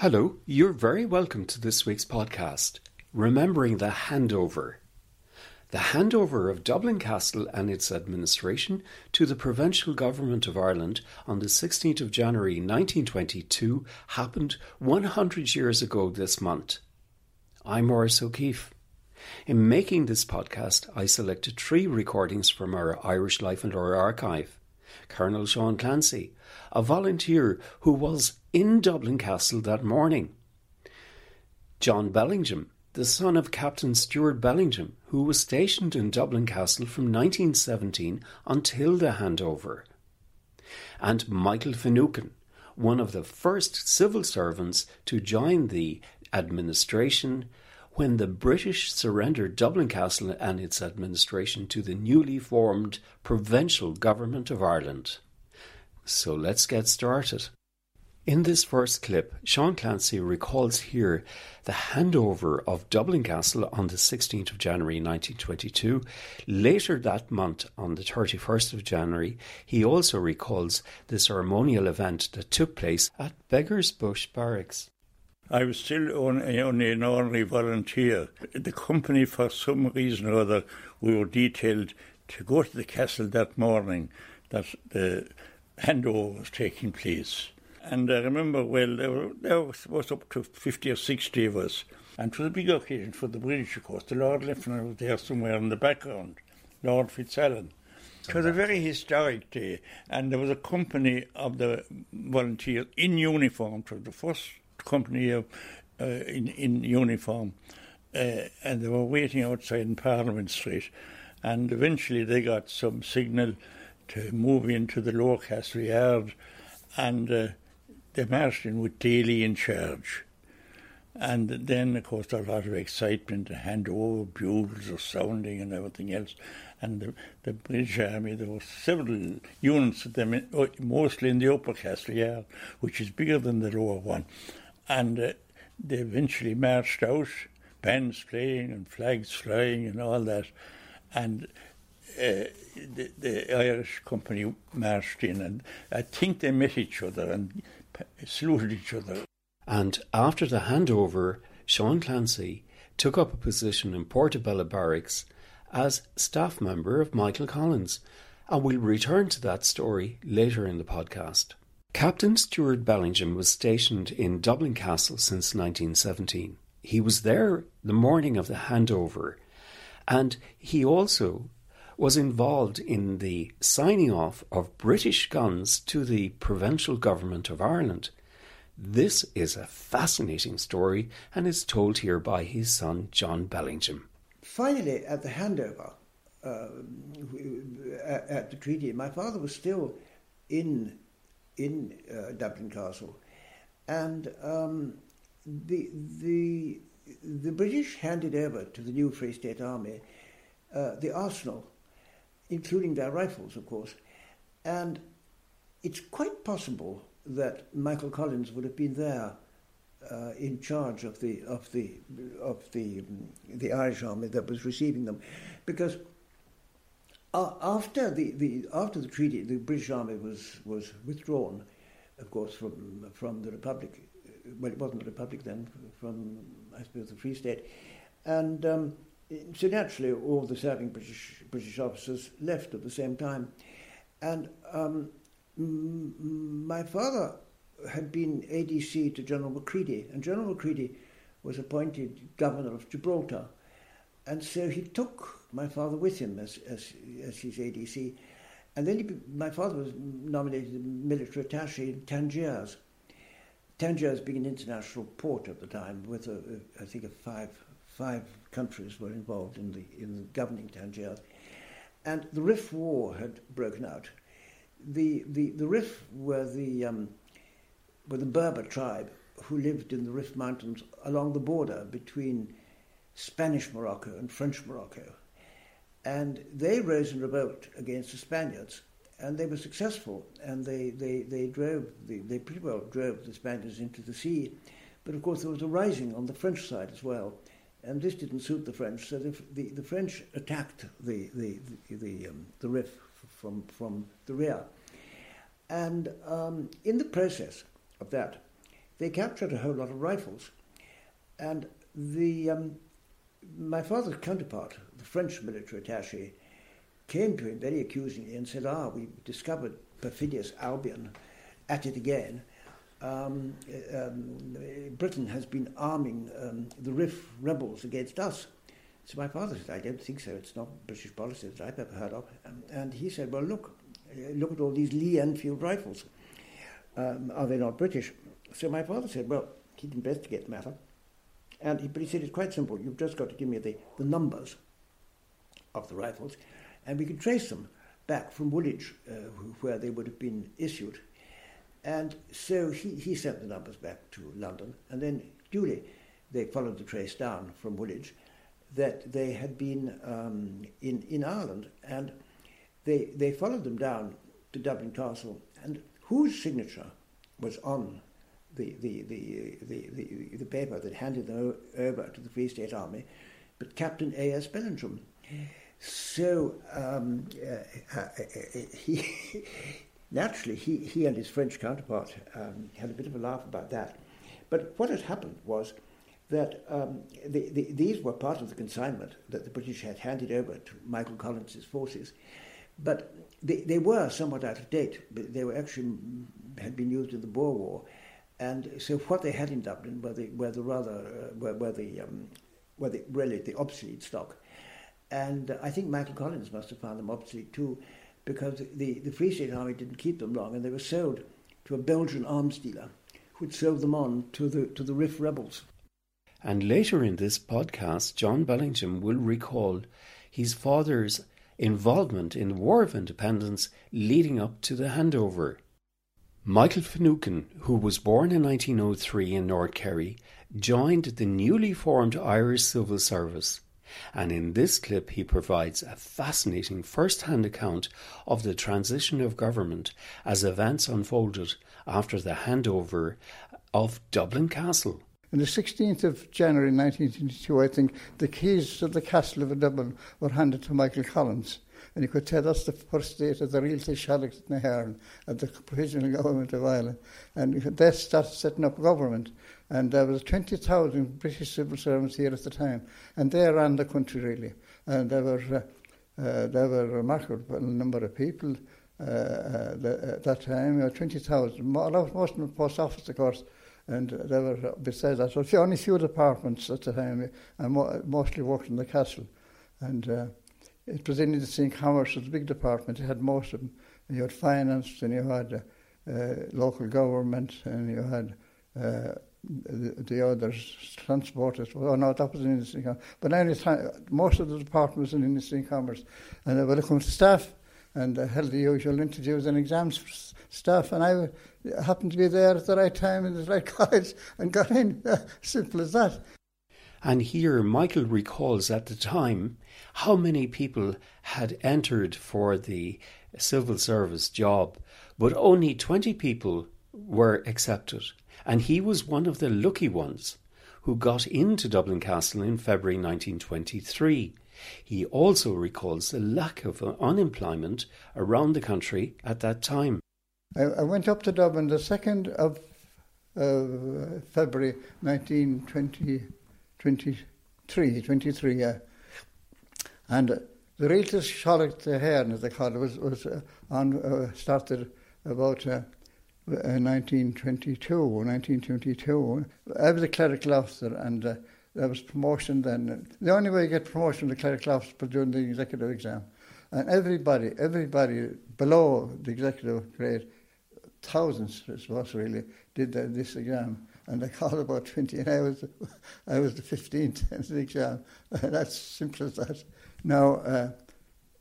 Hello, you're very welcome to this week's podcast, Remembering the Handover. The handover of Dublin Castle and its administration to the provincial government of Ireland on the 16th of January 1922 happened 100 years ago this month. I'm Maurice O'Keefe. In making this podcast, I selected three recordings from our Irish Life and Lore archive. Colonel Sean Clancy, a volunteer who was in Dublin Castle that morning. John Bellingham, the son of Captain Stuart Bellingham, who was stationed in Dublin Castle from 1917 until the handover. And Michael Finucane, one of the first civil servants to join the administration when the British surrendered Dublin Castle and its administration to the newly formed Provincial Government of Ireland. So let's get started. In this first clip, Sean Clancy recalls here the handover of Dublin Castle on the 16th of January 1922. Later that month, on the 31st of January, he also recalls the ceremonial event that took place at Beggars Bush Barracks. I was still only, an ordinary volunteer. The company, for some reason or other, we were detailed to go to the castle that morning that the handover was taking place. And I remember, well, there, were, there was up to 50 or 60 of us. And it was a big occasion for the British, of course. The Lord Lieutenant was there somewhere in the background, Lord Fitzalan. It was a very historic day, and there was a company of the volunteers in uniform. Was the first company of, uh, in, in uniform, uh, and they were waiting outside in Parliament Street. And eventually they got some signal to move into the Lower Castle Yard, and uh, they marched in with Daly in charge. And then, of course, there was a lot of excitement, hand over, bugles sounding and everything else. And the, the British Army, there were several units of them, uh, mostly in the upper castle yard, which is bigger than the lower one. And uh, they eventually marched out, bands playing and flags flying and all that. And uh, the, the Irish company marched in, and I think they met each other and saluted each other. And after the handover, Sean Clancy took up a position in Portobello Barracks as staff member of Michael Collins, and we'll return to that story later in the podcast. Captain Stuart Bellingham was stationed in Dublin Castle since 1917. He was there the morning of the handover, and he also was involved in the signing off of British guns to the provincial government of Ireland. This is a fascinating story and is told here by his son John Bellingham. Finally, at the handover, uh, at the treaty, my father was still in in uh, Dublin Castle, and um, the the the British handed over to the new Free State Army uh, the arsenal including their rifles, of course. And it's quite possible that Michael Collins would have been there uh, in charge of the of the of the the Irish army that was receiving them, because uh, after the, the after the treaty, the British army was was withdrawn, of course, from from the Republic. Well, it wasn't the Republic then, from I suppose the Free State, and um, so naturally, all the serving British British officers left at the same time, and um, my father had been ADC to General Macready, and General Macready was appointed governor of Gibraltar. And so he took my father with him as, as, as his ADC. And then he, my father was nominated military attaché in Tangiers. Tangiers being an international port at the time, with a, a, I think a five five countries were involved in the in governing Tangiers, and the Rif War had broken out. The the the Rif were the um, were the Berber tribe who lived in the Rif Mountains along the border between Spanish Morocco and French Morocco. And they rose in revolt against the Spaniards, and they were successful, and they, they, they drove, the, they pretty well drove the Spaniards into the sea. But of course, there was a rising on the French side as well, and this didn't suit the French, so the, the, the French attacked the, the, the, the, um, the Rif from, from the rear. And um, in the process of that, they captured a whole lot of rifles. And the, um, my father's counterpart, the French military attaché, came to him very accusingly and said, Ah, we discovered perfidious Albion at it again. Um, um, Britain has been arming um, the Rif rebels against us. So my father said, I don't think so. It's not British policy that I've ever heard of. and he said, Well, look, look at all these Lee Enfield rifles. Um, are they not British? So my father said, well, he'd investigate the matter. And he, but he said, it's quite simple. You've just got to give me the, the numbers of the rifles, and we can trace them back from Woolwich, uh, where they would have been issued. And so he, he sent the numbers back to London, and then duly they followed the trace down from Woolwich that they had been um, in, in Ireland, and they, they followed them down to Dublin Castle, and whose signature was on the, the, the, the, the, the paper that handed them over to the Free State Army, but Captain A.S. Bellingham. So um, uh, uh, uh, he naturally he, he and his French counterpart um, had a bit of a laugh about that. But what had happened was that um, the, the, these were part of the consignment that the British had handed over to Michael Collins's forces, but they, they were somewhat out of date. They were actually had been used in the Boer War, and so what they had in Dublin were the, were the rather, uh, were, were, the, um, were the, really the obsolete stock. And I think Michael Collins must have found them obsolete too, because the, the Free State Army didn't keep them long, and they were sold to a Belgian arms dealer who'd sold them on to the, to the Rif rebels. And later in this podcast, John Bellingham will recall his father's involvement in the War of Independence leading up to the handover. Michael Finucane, who was born in 1903 in North Kerry, joined the newly formed Irish Civil Service. And in this clip, he provides a fascinating first hand account of the transition of government as events unfolded after the handover of Dublin Castle. On the 16th of January 1922, I think, the keys to the castle of Dublin were handed to Michael Collins. And you could tell that's the first date of the real Taoiseach na Herne of the provisional government of Ireland. And they started setting up government. And there was 20,000 British civil servants here at the time. And they ran the country really. And there were, uh, uh, there were a remarkable number of people uh, uh, the, at that time, know, 20,000. Most of them post office, of course. And there were, besides that, so only few departments at the time, and mostly worked in the castle. And uh, it was in the Commerce, was a big department. It had most of them. And you had finance, and you had uh, local government, and you had uh, the, the others, transport. Oh no, that was in industry commerce. But anyway, most of the department was in industry and commerce. And they would come to staff and uh, held the usual interviews and exams for staff. And I happened to be there at the right time in the right college and got in. Simple as that. And here Michael recalls at the time how many people had entered for the civil service job, but only 20 people were accepted. And he was one of the lucky ones who got into Dublin Castle in February 1923. He also recalls the lack of unemployment around the country at that time. I, I went up to Dublin the 2nd of uh, February 1920. 23, 23, yeah. And uh, the Rialtas Sealadach na hÉireann, as they call it, was, was uh, on, uh, started about uh, 1922 1922. I was a clerical officer and uh, there was promotion then. The only way you get promotion to clerical officer was during the executive exam. And everybody, everybody below the executive grade, thousands, I suppose, really, did the, this exam. And I called about 20, and I was, I was the 15th in the exam. That's simple as that. Now, uh,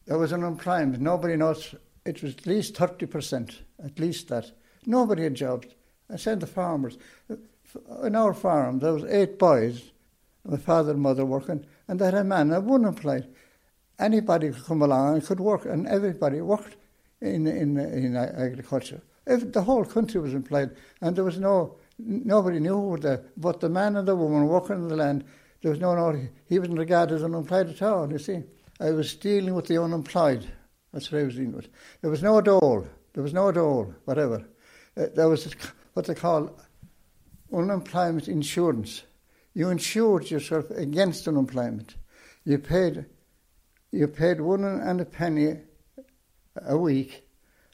there was an unemployment. Nobody knows. It was at least 30%, at least that. Nobody had jobs. I said the farmers. In our farm, there was eight boys, my father and mother working, and they had a man, woman employed anybody could come along and could work, and everybody worked in in in agriculture. If the whole country was employed, and there was no nobody knew the but the man and the woman working in the land. There was no no. He wasn't regarded as unemployed at all. You see, I was dealing with the unemployed. That's what I was dealing with. There was no dole. There was no dole. Whatever. Uh, there was what they call unemployment insurance. You insured yourself against unemployment. You paid you paid one and a penny a week,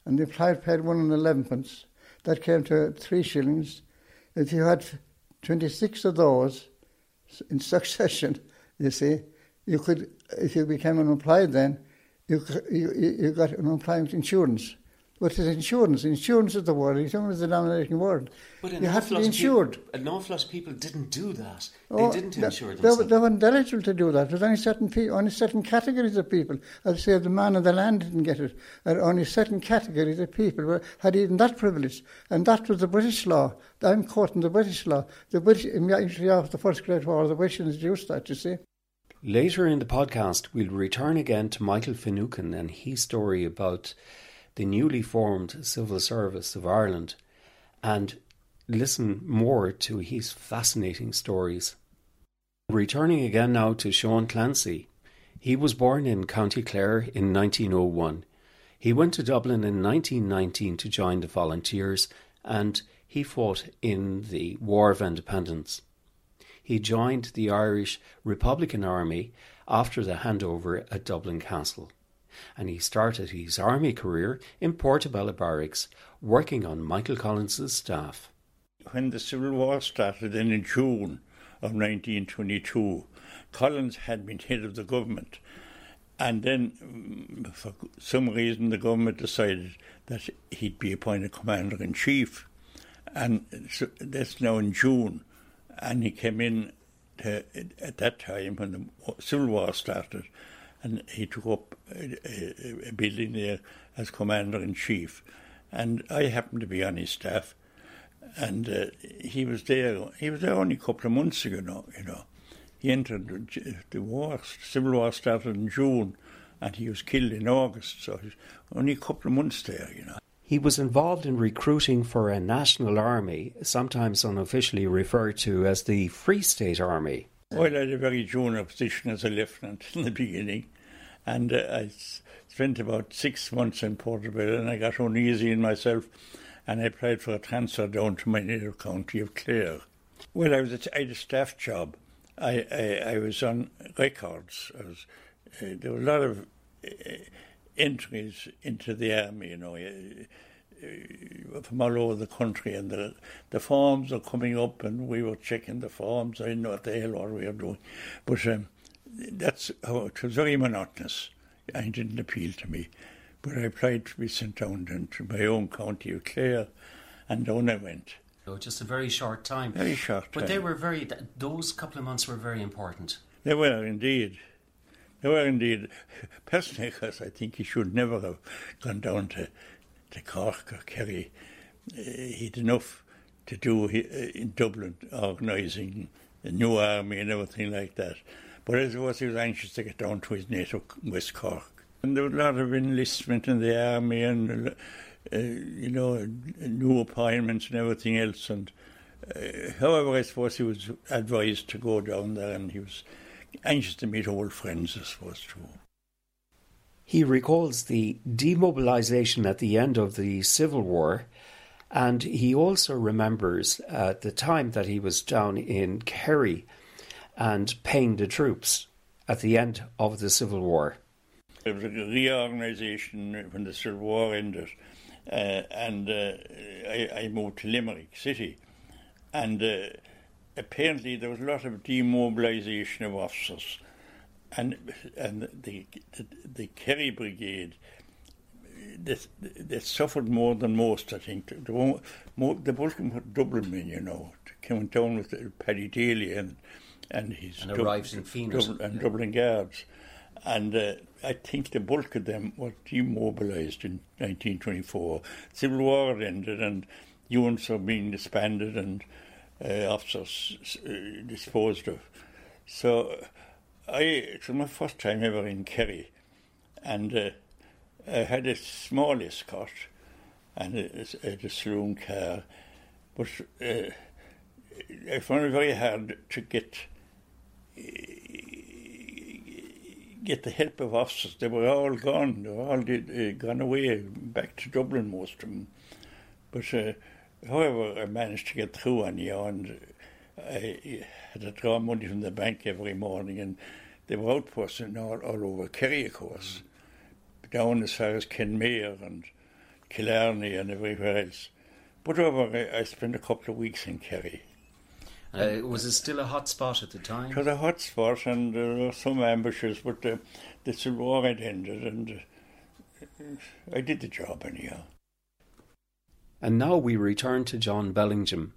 and the employer paid one and elevenpence. That came to three shillings. If you had 26 of those in succession, you see, you could, if you became unemployed then, you, you, you got unemployment insurance. But it's insurance. Insurance is the word. Insurance is the dominating word. But you have to be insured. People, an awful lot of people didn't do that. Oh, they didn't insure they, themselves. They, weren't eligible to do that. There's only certain people, only certain categories of people. I'd say the man of the land didn't get it. There only certain categories of people were, had even that privilege. And that was the British law. I'm quoting the British law. The British, immediately after the First Great War, the British introduced that, you see. Later in the podcast, we'll return again to Michael Finucane and his story about the newly formed Civil Service of Ireland and listen more to his fascinating stories. Returning again now to Sean Clancy. He was born in County Clare in 1901. He went to Dublin in 1919 to join the Volunteers and he fought in the War of Independence. He joined the Irish Republican Army after the handover at Dublin Castle and he started his army career in Portobello Barracks, working on Michael Collins's staff. When the Civil War started then in June of 1922, Collins had been head of the government. And then, mm, for some reason, the government decided that he'd be appointed commander in chief. And so that's now in June. And he came in to, at that time when the Civil War started and he took up a, a, building there as commander in chief. And I happened to be on his staff, and uh, he was there. He was there only a couple of months ago. You know, he entered the war. Civil war started in June, and he was killed in August. So he was only a couple of months there. You know. He was involved in recruiting for a national army, sometimes unofficially referred to as the Free State Army. Well, I had a very junior position as a lieutenant in the beginning, and uh, I spent about six months in Portobello and I got uneasy in myself and I applied for a transfer down to my native county of Clare. Well, I was at, I had a staff job. I, I, I was on records. Was, uh, there were a lot of uh, entries into the army, you know, uh, from all over the country, and the the forms are coming up, and we were checking the forms. I didn't know what the hell what we were doing, but um, that's how it was very monotonous and didn't appeal to me. But I applied to be sent down to my own county of Clare, and down I went. Oh, just a very short time. Very short time. But they were very, those couple of months were very important. They were indeed. They were indeed. Personally, because I think he should never have gone down to, to Cork or Kerry. Uh, he'd enough to do in Dublin, organising a new army and everything like that. But as it was, he was anxious to get down to his native West Cork. And there was a lot of enlistment in the army and, uh, you know, new appointments and everything else. And uh, however, I suppose he was advised to go down there and he was anxious to meet old friends, I suppose, too. He recalls the demobilisation at the end of the Civil War, and he also remembers uh, the time that he was down in Kerry and paying the troops at the end of the Civil War. There was a reorganisation when the Civil War ended. uh, and uh, I, I, moved to Limerick City. And uh, apparently there was a lot of demobilisation of officers. And, and the, the, the Kerry Brigade, they, they suffered more than most, I think. The, more, the Vulcan were Dublin you know, came down with Paddy Daly and, and his and arrived in Fenit. Dublin, and Dublin Guards. And uh, I think the bulk of them were demobilised in 1924. Civil War had ended and units were being disbanded and uh, officers uh, disposed of. So I, it was my first time ever in Kerry and uh, I had a small escort and a, a, a saloon car, but uh, I found it very hard to get get the help of officers. They were all gone. They were all did, uh, gone away back to Dublin, most of them. But uh, however, I managed to get through on you, and I had to draw money from the bank every morning, and they were outposting all, all over Kerry, of course, down as far as Kenmare and Killarney and everywhere else. But over, I, I spent a couple of weeks in Kerry. Uh, was it still a hot spot at the time? It was a hot spot, and there were some ambushes, but uh, the Civil War had ended, and uh, I did the job anyhow. And now we return to John Bellingham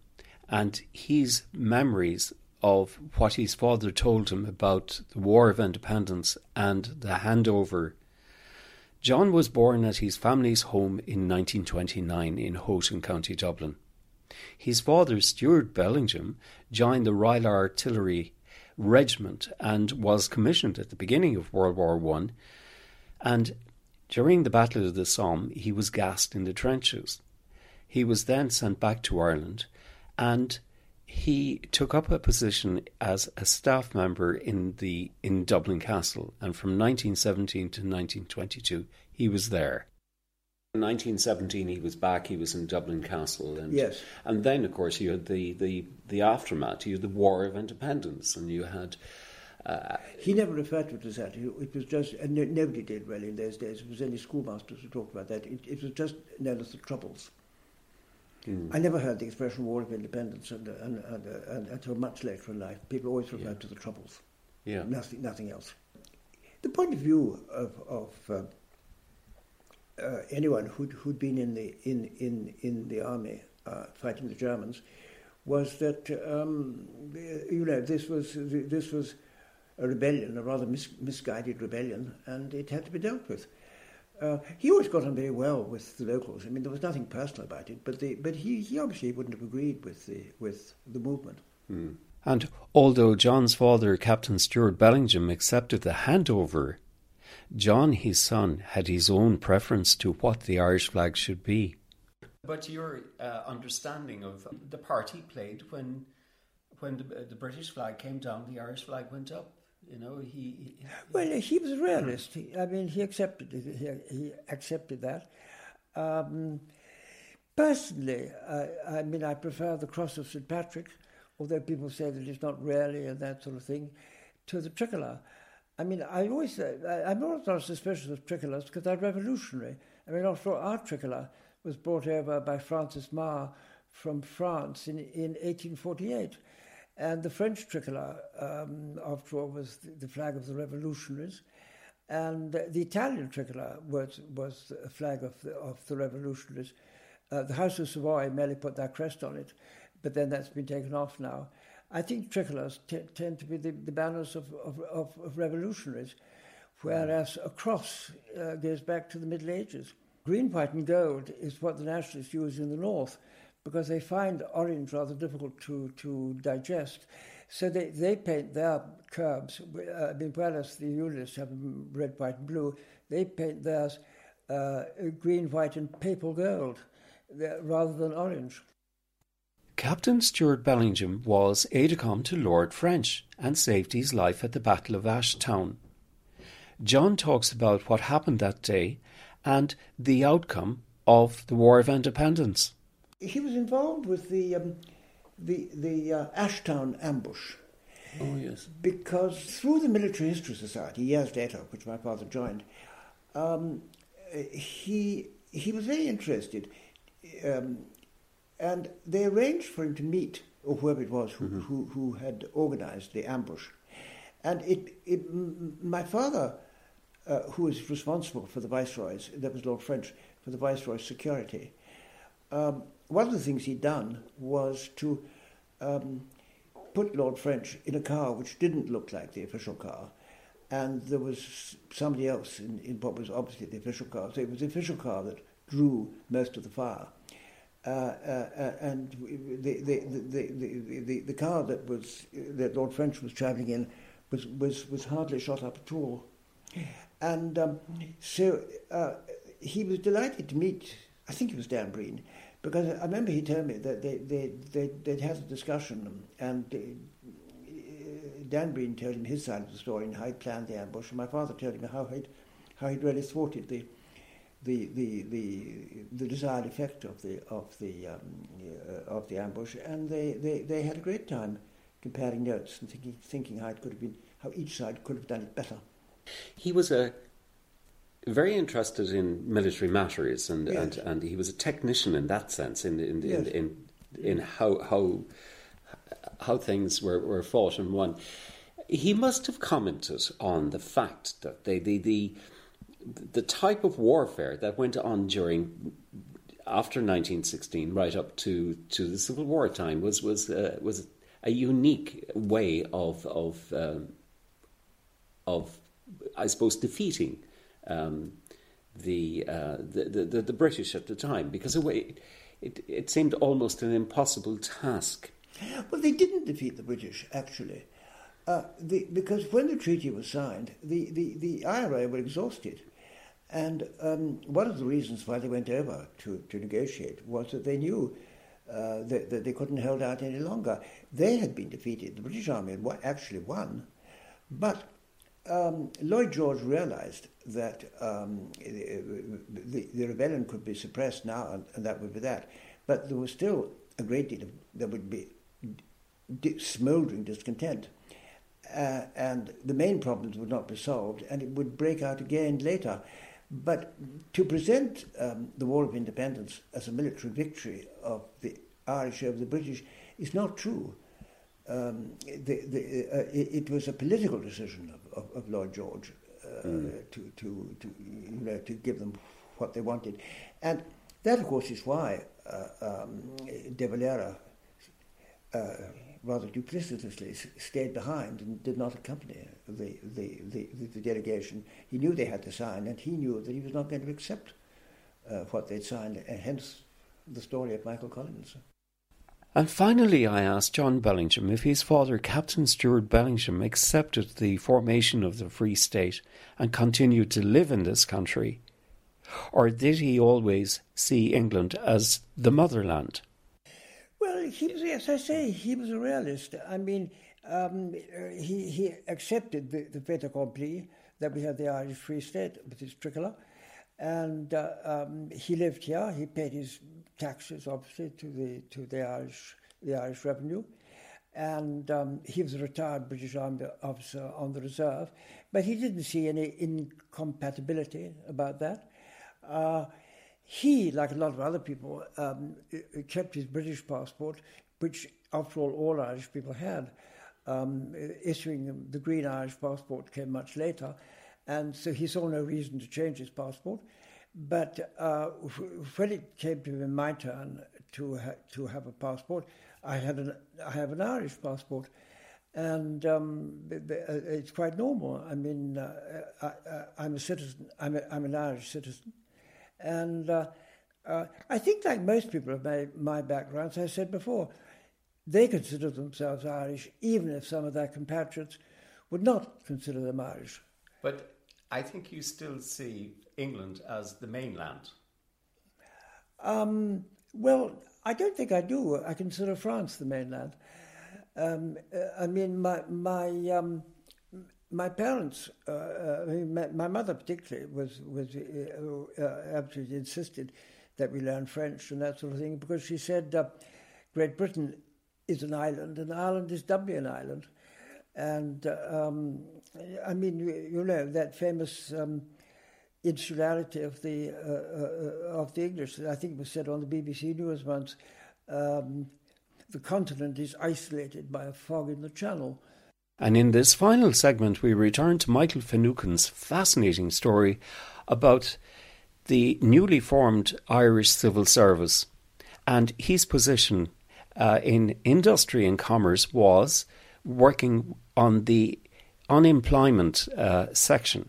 and his memories of what his father told him about the War of Independence and the handover. John was born at his family's home in 1929 in Houghton, County Dublin. His father, Stuart Bellingham, joined the Royal Artillery Regiment and was commissioned at the beginning of World War One. And during the Battle of the Somme, he was gassed in the trenches. He was then sent back to Ireland and he took up a position as a staff member in the in Dublin Castle and from 1917 to 1922 he was there. In 1917, he was back. He was in Dublin Castle, and yes. and then of course you had the, the, the aftermath. You had the War of Independence, and you had. Uh, he never referred to it as that. It was just, and nobody did really in those days. It was only schoolmasters who talked about that. It, it was just known as the Troubles. Mm. I never heard the expression War of Independence and, and, and, and, until much later in life. People always referred yeah. to the Troubles. Yeah. Nothing, nothing else. The point of view of, of uh, uh, anyone who'd, who'd been in the in in in the army uh, fighting the Germans was that um, you know this was this was a rebellion, a rather mis- misguided rebellion, and it had to be dealt with. Uh, he always got on very well with the locals. I mean, there was nothing personal about it, but the, but he, he obviously wouldn't have agreed with the with the movement. Mm. And although John's father, Captain Stuart Bellingham, accepted the handover John, his son, had his own preference to what the Irish flag should be. But your uh, understanding of the part he played when when the, the, British flag came down, the Irish flag went up. You know, he. he well, he was a realist. He, I mean, he accepted it. He, he accepted that. Um, personally, I, I, mean, I prefer the cross of St Patrick, although people say that it's not really and that sort of thing, to the tricolour. I mean, I always say, I, am always not suspicious of tricolours because they're revolutionary. I mean, after all, our tricolour was brought over by Francis Meagher from France in, in 1848. And the French tricolour, um, after all, was the, flag of the revolutionaries. And the Italian tricolour was, was a flag of the, of the revolutionaries. Uh, the House of Savoy merely put their crest on it, but then that's been taken off now. I think tricolours t- tend to be the, the banners of, of, of, of revolutionaries, whereas a cross uh, goes back to the Middle Ages. Green, white, and gold is what the nationalists use in the north because they find orange rather difficult to, to digest. So they, they paint their curbs, uh, the Unionists have red, white, and blue, they paint theirs uh, green, white, and papal gold rather than orange. Captain Stuart Bellingham was aide de camp to Lord French and saved his life at the Battle of Ashtown. John talks about what happened that day and the outcome of the War of Independence. He was involved with the um, the the uh, Ashtown ambush. Oh yes. Because through the Military History Society, years later, which my father joined, um, he he was very interested, um, and they arranged for him to meet, or whoever it was who, mm-hmm. who, who had organized the ambush. And it, it my father, uh, who was responsible for the viceroy's, that was Lord French, for the viceroy's security, um, one of the things he'd done was to um, put Lord French in a car which didn't look like the official car, and there was somebody else in, in what was obviously the official car. So it was the official car that drew most of the fire. Uh, uh, uh and the, the, the, the, the, car that was that Lord French was travelling in was, was, was hardly shot up at all. And um, so uh, he was delighted to meet, I think it was Dan Breen, because I remember he told me that they, they, they, they'd had a discussion and uh, Dan Breen told him his side of the story and how he'd planned the ambush, and my father told him how he'd, how he'd really thwarted the, the, the, the, the desired effect of the, of the, um, uh, of the ambush, and they, they, they had a great time comparing notes and thinking, thinking how it could have been, how each side could have done it better. He was a very interested in military matters, and, yes. and, and he was a technician in that sense, in in yes. in, in, in how how how things were, were fought and won. He must have commented on the fact that the the the, the type of warfare that went on during after 1916, right up to, to the Civil War time, was was uh, was a unique way of of um, of I suppose defeating um, the, uh, the, the, the British at the time because it, it, it seemed almost an impossible task. Well, they didn't defeat the British actually. Uh, the, because when the treaty was signed, the, the, the IRA were exhausted. And um, one of the reasons why they went over to, to negotiate was that they knew uh, that, that, they couldn't hold out any longer. They had been defeated. The British Army had actually won, but um, Lloyd George realized that um, the, the, rebellion could be suppressed now, and, and, that would be that. But there was still a great deal of there would be di- smouldering discontent, uh, and the main problems would not be solved, and it would break out again later. But to present um, the War of Independence as a military victory of the Irish over the British is not true um, the, the, uh, it, it, was a political decision of, of, Lloyd George uh, mm. to, to, to, you know, to give them what they wanted. And that, of course, is why uh, um, De Valera uh, rather duplicitously stayed behind and did not accompany the, the, the, the, delegation. He knew they had to sign, and he knew that he was not going to accept uh, what they'd signed, and hence the story of Michael Collins. And finally, I asked John Bellingham if his father, Captain Stuart Bellingham, accepted the formation of the Free State and continued to live in this country, or did he always see England as the motherland? Well, he was, as I say, he was a realist. I mean, um, he, he accepted the, the fait accompli that we had the Irish Free State with its tricolour. And uh, um, he lived here. He paid his taxes, obviously, to the to the Irish the Irish revenue, and um, he was a retired British Army officer on the reserve, but he didn't see any incompatibility about that. Uh, he, like a lot of other people, um, kept his British passport, which, after all, all Irish people had. Um, issuing the Green Irish passport came much later, and so he saw no reason to change his passport. But uh, when it came to my turn to ha- to have a passport, I had an I have an Irish passport, and um, it's quite normal. I mean, uh, I, am a citizen. I'm, a, I'm an Irish citizen, and uh, uh, I think, like most people of my, my background, as I said before, they consider themselves Irish, even if some of their compatriots would not consider them Irish. But I think you still see England as the mainland. Um, well, I don't think I do. I consider France the mainland. Um, I mean, my my um, my parents, uh, uh, my, mother particularly, was was uh, uh, absolutely insisted that we learn French and that sort of thing because she said uh, Great Britain is an island and Ireland is doubly an island. And um, I mean, you know, that famous um, insularity of the uh, uh, of the English. I think it was said on the BBC News once. Um, the continent is isolated by a fog in the channel. And in this final segment, we return to Michael Finucane's fascinating story about the newly formed Irish Civil Service and his position uh, in industry and commerce was working on the unemployment uh, section.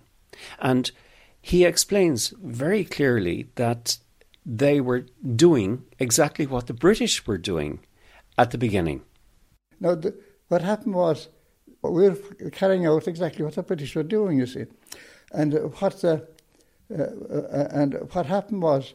And he explains very clearly that they were doing exactly what the British were doing at the beginning. Now, the, what happened was we were carrying out exactly what the British were doing, you see. And what the, uh, uh, and what happened was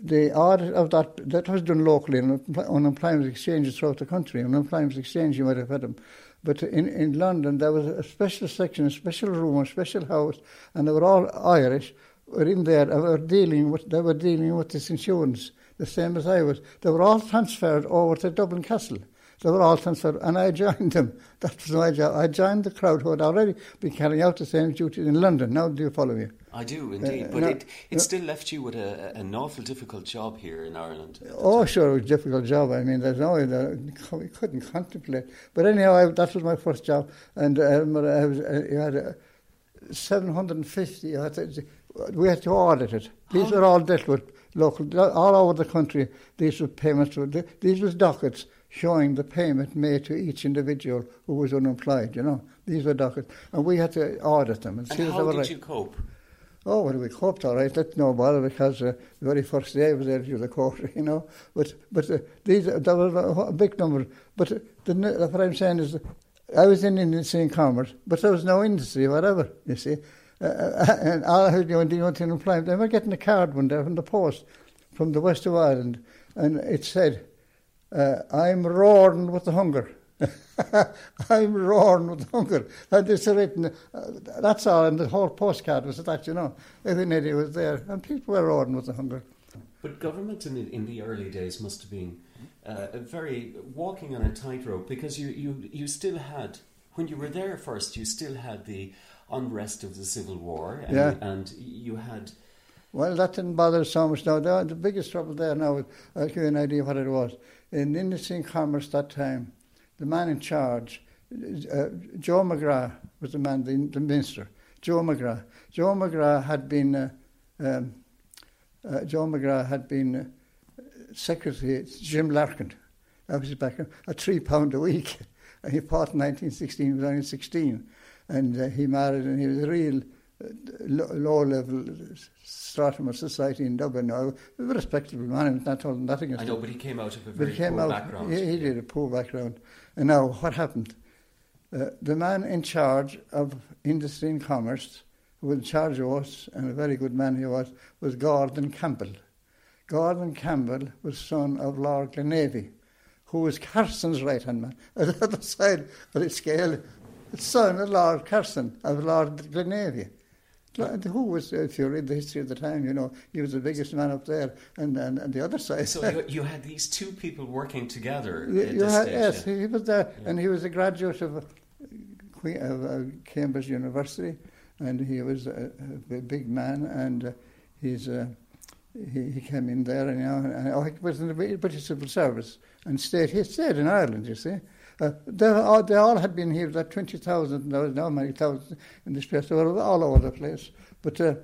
the audit of that that was done locally on unemployment exchanges throughout the country. Unemployment exchange, you might have had them. But in, in London, there was a special section, a special room, a special house, and they were all Irish. Were in there. Were dealing with. They were dealing with this insurance, the same as I was. They were all transferred over to Dublin Castle. They were all transferred, and I joined them. That was my job. I joined the crowd who had already been carrying out the same duties in London. Now, do you follow me? I do indeed, uh, but no, it, it no. still left you with a, an awful difficult job here in Ireland. Oh, time. sure, it was a difficult job. I mean, there's no way that we couldn't contemplate. But anyhow, I, that was my first job, and um, I was, uh, had uh, 750. Had to, we had to audit it. These How? were all dealt with local, all over the country. These were payments. These were dockets showing the payment made to each individual who was unemployed. You know, these were dockets, and we had to audit them and, and see how they were did right. you cope? Oh, well, we coped all right. That's no bother because uh, the very first day I was there to the court, you know. But but uh, these there was a big number. But uh, the, what I'm saying is, I was in industry and commerce, but there was no industry whatever. You see, uh, uh and all I heard you doing want to employment. I were getting a card one day from the post from the west of Ireland, and it said, uh, "I'm roaring with the hunger." I'm roaring with hunger. And it's written, uh, that's all, and the whole postcard was that, you know. Every idiot was there, and people were roaring with the hunger. But government in the, in the early days must have been uh, very walking on a tightrope because you, you, you still had, when you were there first, you still had the unrest of the Civil War, and, yeah. and you had. Well, that didn't bother so much now. The, the biggest trouble there now, I'll give you an idea what it was. In and commerce that time, the man in charge, uh, Joe McGrath was the man, the, the, minister. Joe McGrath. Joe McGrath had been, uh, um, uh, Joe McGrath had been uh, secretary Jim Larkin. That was his background. At three pound a week. And he fought in 1916. He was only 16, and uh, he married, and he was a real low level stratum of society in Dublin. Now, a respectable man, not told nothing. I know, but he came out of a very poor out, background. He, he did a poor background. And now, what happened? Uh, the man in charge of industry and commerce, who was in charge of us, and a very good man he was, was Gordon Campbell. Gordon Campbell was son of Lord Glenavy, who was Carson's right hand man. On the other side of the scale, son of Lord Carson, of Lord Glenavy. Who was, if you read the history of the time, you know, he was the biggest man up there, and, and, and the other side. So you, you had these two people working together. You, had, stage, yes, yeah. he was there, yeah. and he was a graduate of, Queen, of uh, Cambridge University, and he was a, a big man, and uh, he's. Uh, he, he came in there, and, you know, and oh, he was in the British Civil Service and stayed. He stayed in Ireland, you see. They, all, they all had been here, that 20,000, there was now many thousands in this place, they were all over the place. But uh,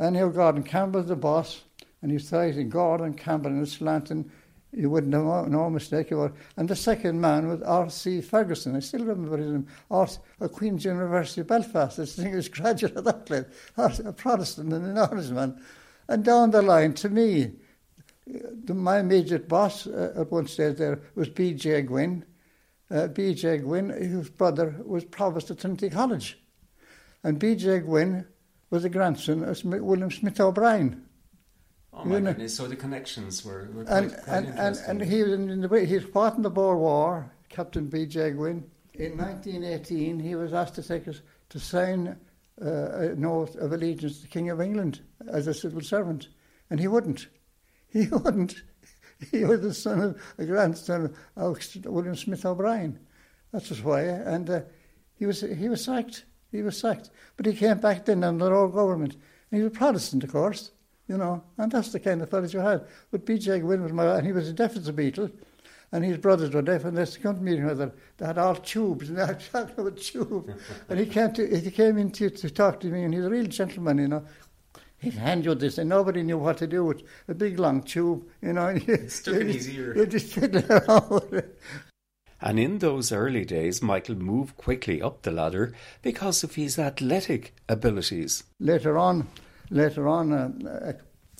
anyhow, Gordon Campbell the boss, and he started in Gordon Campbell and Slanton, you wouldn't have no mistake about. And the second man was R.C. Ferguson. I still remember his name. R- at Queen's University Belfast. This was graduate of that place. A Protestant and an honest man. And down the line, to me, the, my immediate boss uh, at one stage there was B.J. Gwynn uh, B.J. Gwynn, whose brother was provost at Trinity College. And B.J. Gwynn was a grandson of William Smith O'Brien. Oh my goodness! So the connections were, were and, quite, quite and, and, and he was in, in the he fought in the Boer War. Captain B.J. Gwynn. In 1918, he was asked to take us to sign uh, an oath of allegiance to the King of England as a civil servant, and he wouldn't. He wouldn't. he was the son of a grandson of William Smith O'Brien. That was why, and uh, he was he was sacked. He was sacked, but he came back then under our government, And he was a Protestant, of course, you know, and that's the kind of fellows you had. But B.J. Gwynn was my, and he was a deaf as a beetle, and his brothers were deaf, and they come to meeting them. They had all tubes, and they had about tubes. and he came, to, he came in to, to talk to me, and he's a real gentleman, you know. He'd hand you this, and nobody knew what to do with a big long tube, you know. And you, stuck in his ear. You just sit there And in those early days, Michael moved quickly up the ladder because of his athletic abilities. Later on, later on, uh,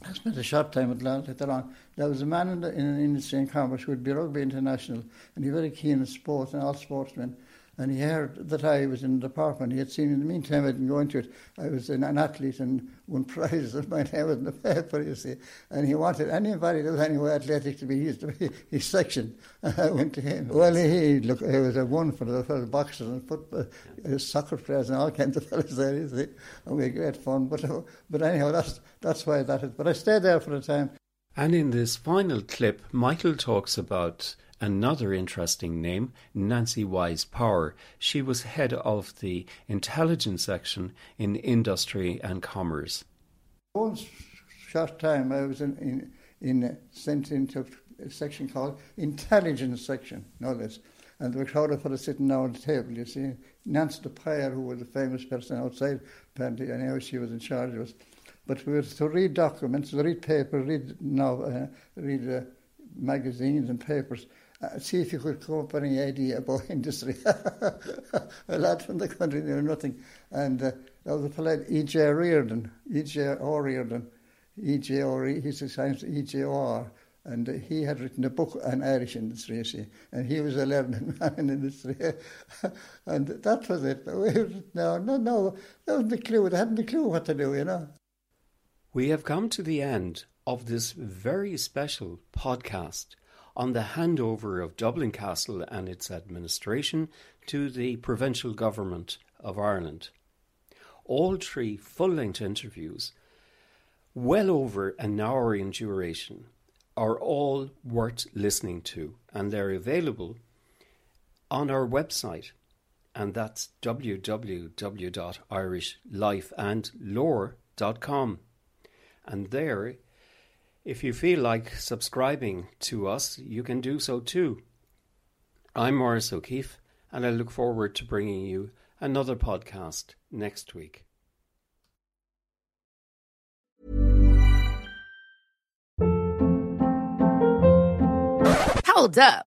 I spent a short time at later on. There was a man in, the, in an industry in Commerce who would be rugby international, and he was very keen on sport and all sportsmen and he heard that I was in the department. He had seen in the meantime I didn't go into it. I was an, an athlete and won prizes, and my name was in the paper, you see. And he wanted anybody that was anywhere athletic to be his, to be his section. And I went to him. Well, he look, he was a one for the, for the boxers and football, uh, soccer players and all kinds of fellows there, you see. And we had great fun. But, uh, but anyhow, that's, that's why that is. But I stayed there for a time. And in this final clip, Michael talks about Another interesting name, Nancy Wyse Power. She was head of the intelligence section in Industry and Commerce. One short time I was in, in, in sent into a section called Intelligence Section, know this. And there were a crowd sitting down at the table, you see. Nancy the Dupire, who was a famous person outside, apparently, and how she was in charge of us. But we were to read documents, read papers, read, now, uh, read uh, magazines and papers uh, see if you could come up with any idea about industry. a lad from the country knew nothing. And uh, there was a fellow, E.J. Reardon, E.J. O'Riordan, E.J. O'Riordan, he's a science E.J.O.R., and uh, he had written a book on Irish industry, see, and he was a learned man in industry. and that was it. No, no, no, that wasn't the clue. They hadn't a clue what to do, you know. We have come to the end of this very special podcast on the handover of Dublin Castle and its administration to the provisional government of Ireland. All three full length interviews, well over an hour in duration, are all worth listening to, and they're available on our website, and that's www.irishlifeandlore.com. And there if you feel like subscribing to us, you can do so too. I'm Maurice O'Keeffe, and I look forward to bringing you another podcast next week. Hold up.